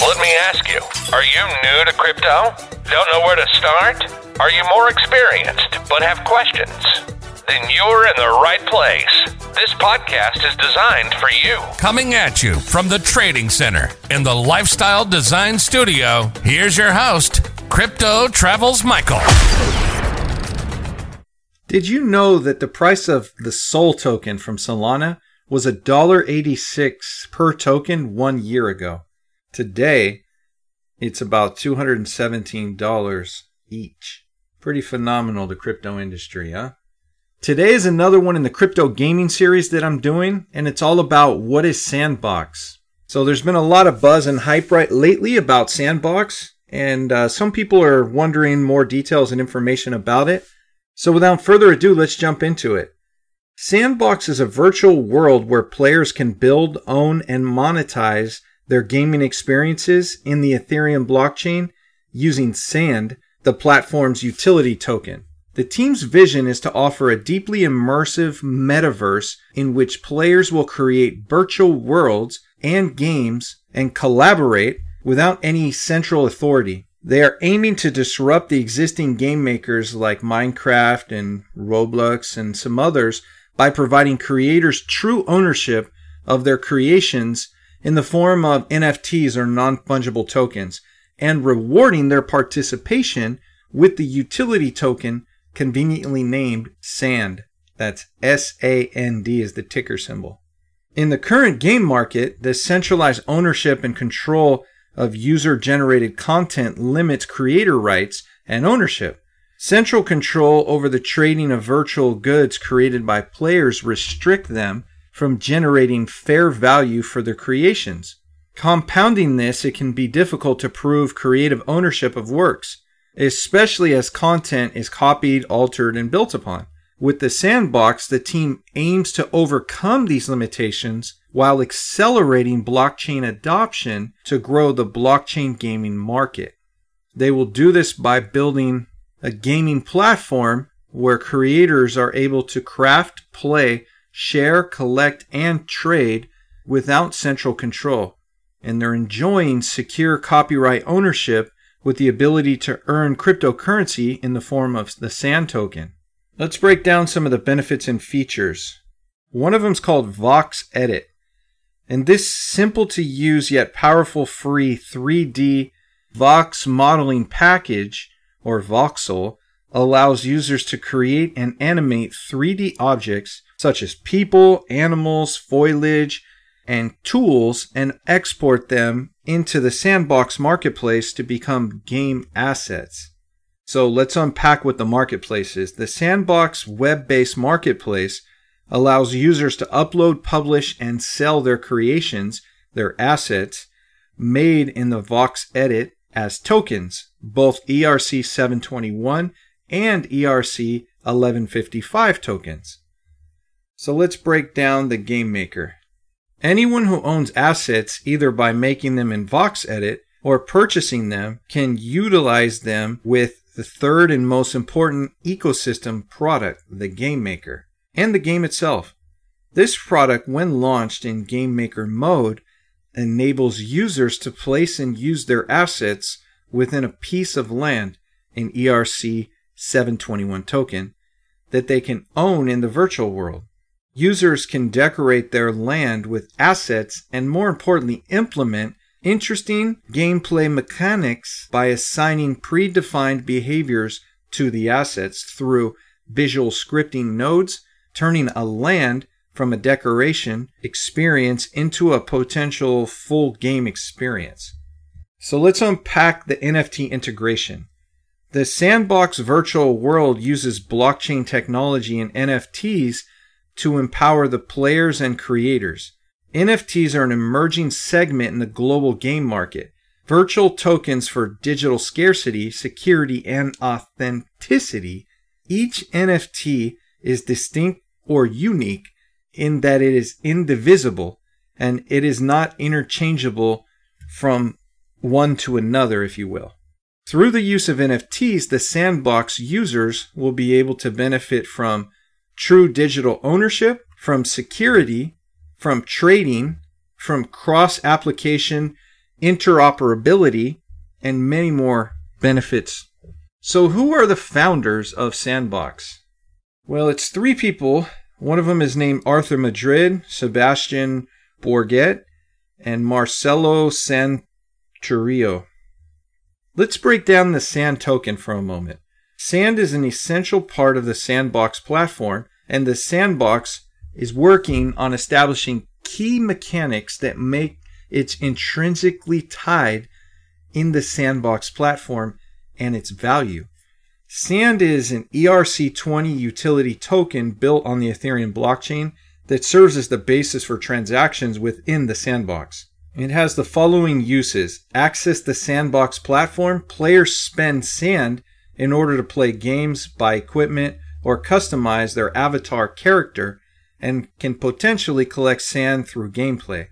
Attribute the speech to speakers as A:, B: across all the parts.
A: Let me ask you, are you new to crypto? Don't know where to start? Are you more experienced but have questions? Then you're in the right place. This podcast is designed for you. Coming at you from the Trading Center in the Lifestyle Design Studio, here's your host, Crypto Travels Michael.
B: Did you know that the price of the Sol token from Solana was $1.86 per token one year ago? Today, it's about $217 each. Pretty phenomenal, the crypto industry, huh? Today is another one in the crypto gaming series that I'm doing, and it's all about what is Sandbox. So there's been a lot of buzz and hype right lately about Sandbox, and uh, some people are wondering more details and information about it. So without further ado, let's jump into it. Sandbox is a virtual world where players can build, own, and monetize their gaming experiences in the Ethereum blockchain using Sand, the platform's utility token. The team's vision is to offer a deeply immersive metaverse in which players will create virtual worlds and games and collaborate without any central authority. They are aiming to disrupt the existing game makers like Minecraft and Roblox and some others by providing creators true ownership of their creations in the form of NFTs or non fungible tokens and rewarding their participation with the utility token conveniently named SAND. That's S A N D is the ticker symbol. In the current game market, the centralized ownership and control of user generated content limits creator rights and ownership. Central control over the trading of virtual goods created by players restrict them from generating fair value for their creations. Compounding this, it can be difficult to prove creative ownership of works, especially as content is copied, altered, and built upon. With the sandbox, the team aims to overcome these limitations while accelerating blockchain adoption to grow the blockchain gaming market. They will do this by building a gaming platform where creators are able to craft, play, share, collect, and trade without central control. And they're enjoying secure copyright ownership with the ability to earn cryptocurrency in the form of the SAND token. Let's break down some of the benefits and features. One of them is called Vox Edit. And this simple to use yet powerful free 3D Vox modeling package, or voxel, allows users to create and animate 3D objects such as people, animals, foliage, and tools and export them into the sandbox marketplace to become game assets. So let's unpack what the marketplace is. The sandbox web based marketplace allows users to upload, publish, and sell their creations, their assets, made in the Vox Edit as tokens, both ERC 721 and ERC 1155 tokens. So let's break down the game maker. Anyone who owns assets either by making them in Vox Edit or purchasing them can utilize them with the third and most important ecosystem product, the game maker, and the game itself. This product, when launched in Game Maker mode, enables users to place and use their assets within a piece of land, an ERC 721 token, that they can own in the virtual world. Users can decorate their land with assets and, more importantly, implement interesting gameplay mechanics by assigning predefined behaviors to the assets through visual scripting nodes, turning a land from a decoration experience into a potential full game experience. So let's unpack the NFT integration. The Sandbox virtual world uses blockchain technology and NFTs to empower the players and creators. NFTs are an emerging segment in the global game market. virtual tokens for digital scarcity, security, and authenticity, each NFT is distinct or unique in that it is indivisible and it is not interchangeable from one to another, if you will. Through the use of NFTs, the sandbox users will be able to benefit from true digital ownership, from security, from trading, from cross application interoperability, and many more benefits. So, who are the founders of Sandbox? Well, it's three people. One of them is named Arthur Madrid, Sebastien Borget, and Marcelo Santurio. Let's break down the Sand token for a moment. Sand is an essential part of the Sandbox platform, and the Sandbox is working on establishing key mechanics that make it intrinsically tied in the Sandbox platform and its value. Sand is an ERC20 utility token built on the Ethereum blockchain that serves as the basis for transactions within the Sandbox. It has the following uses access the Sandbox platform, players spend sand in order to play games, buy equipment, or customize their avatar character, and can potentially collect sand through gameplay.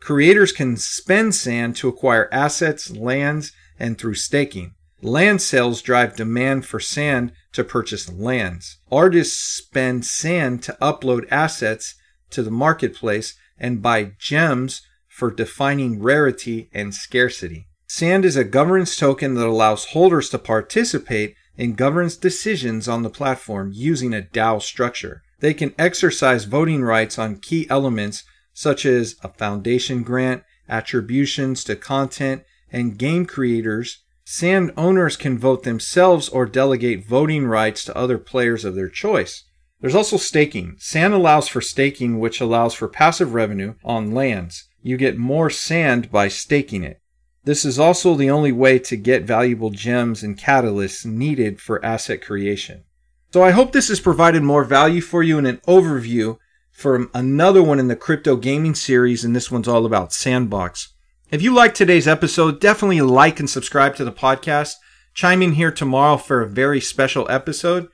B: Creators can spend sand to acquire assets, lands, and through staking. Land sales drive demand for sand to purchase lands. Artists spend sand to upload assets to the marketplace and buy gems for defining rarity and scarcity. Sand is a governance token that allows holders to participate in governance decisions on the platform using a DAO structure. They can exercise voting rights on key elements such as a foundation grant, attributions to content, and game creators, Sand owners can vote themselves or delegate voting rights to other players of their choice. There's also staking. Sand allows for staking, which allows for passive revenue on lands. You get more sand by staking it. This is also the only way to get valuable gems and catalysts needed for asset creation. So I hope this has provided more value for you in an overview for another one in the crypto gaming series, and this one's all about Sandbox. If you like today's episode, definitely like and subscribe to the podcast. Chime in here tomorrow for a very special episode.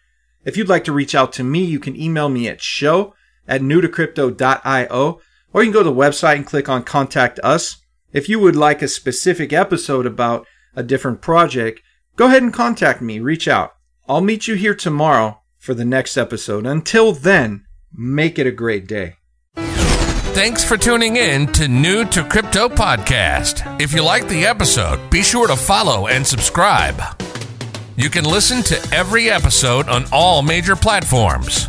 B: If you'd like to reach out to me, you can email me at show at newtocrypto.io or you can go to the website and click on contact us. If you would like a specific episode about a different project, go ahead and contact me, reach out. I'll meet you here tomorrow for the next episode. Until then, Make it a great day.
A: Thanks for tuning in to New to Crypto Podcast. If you like the episode, be sure to follow and subscribe. You can listen to every episode on all major platforms.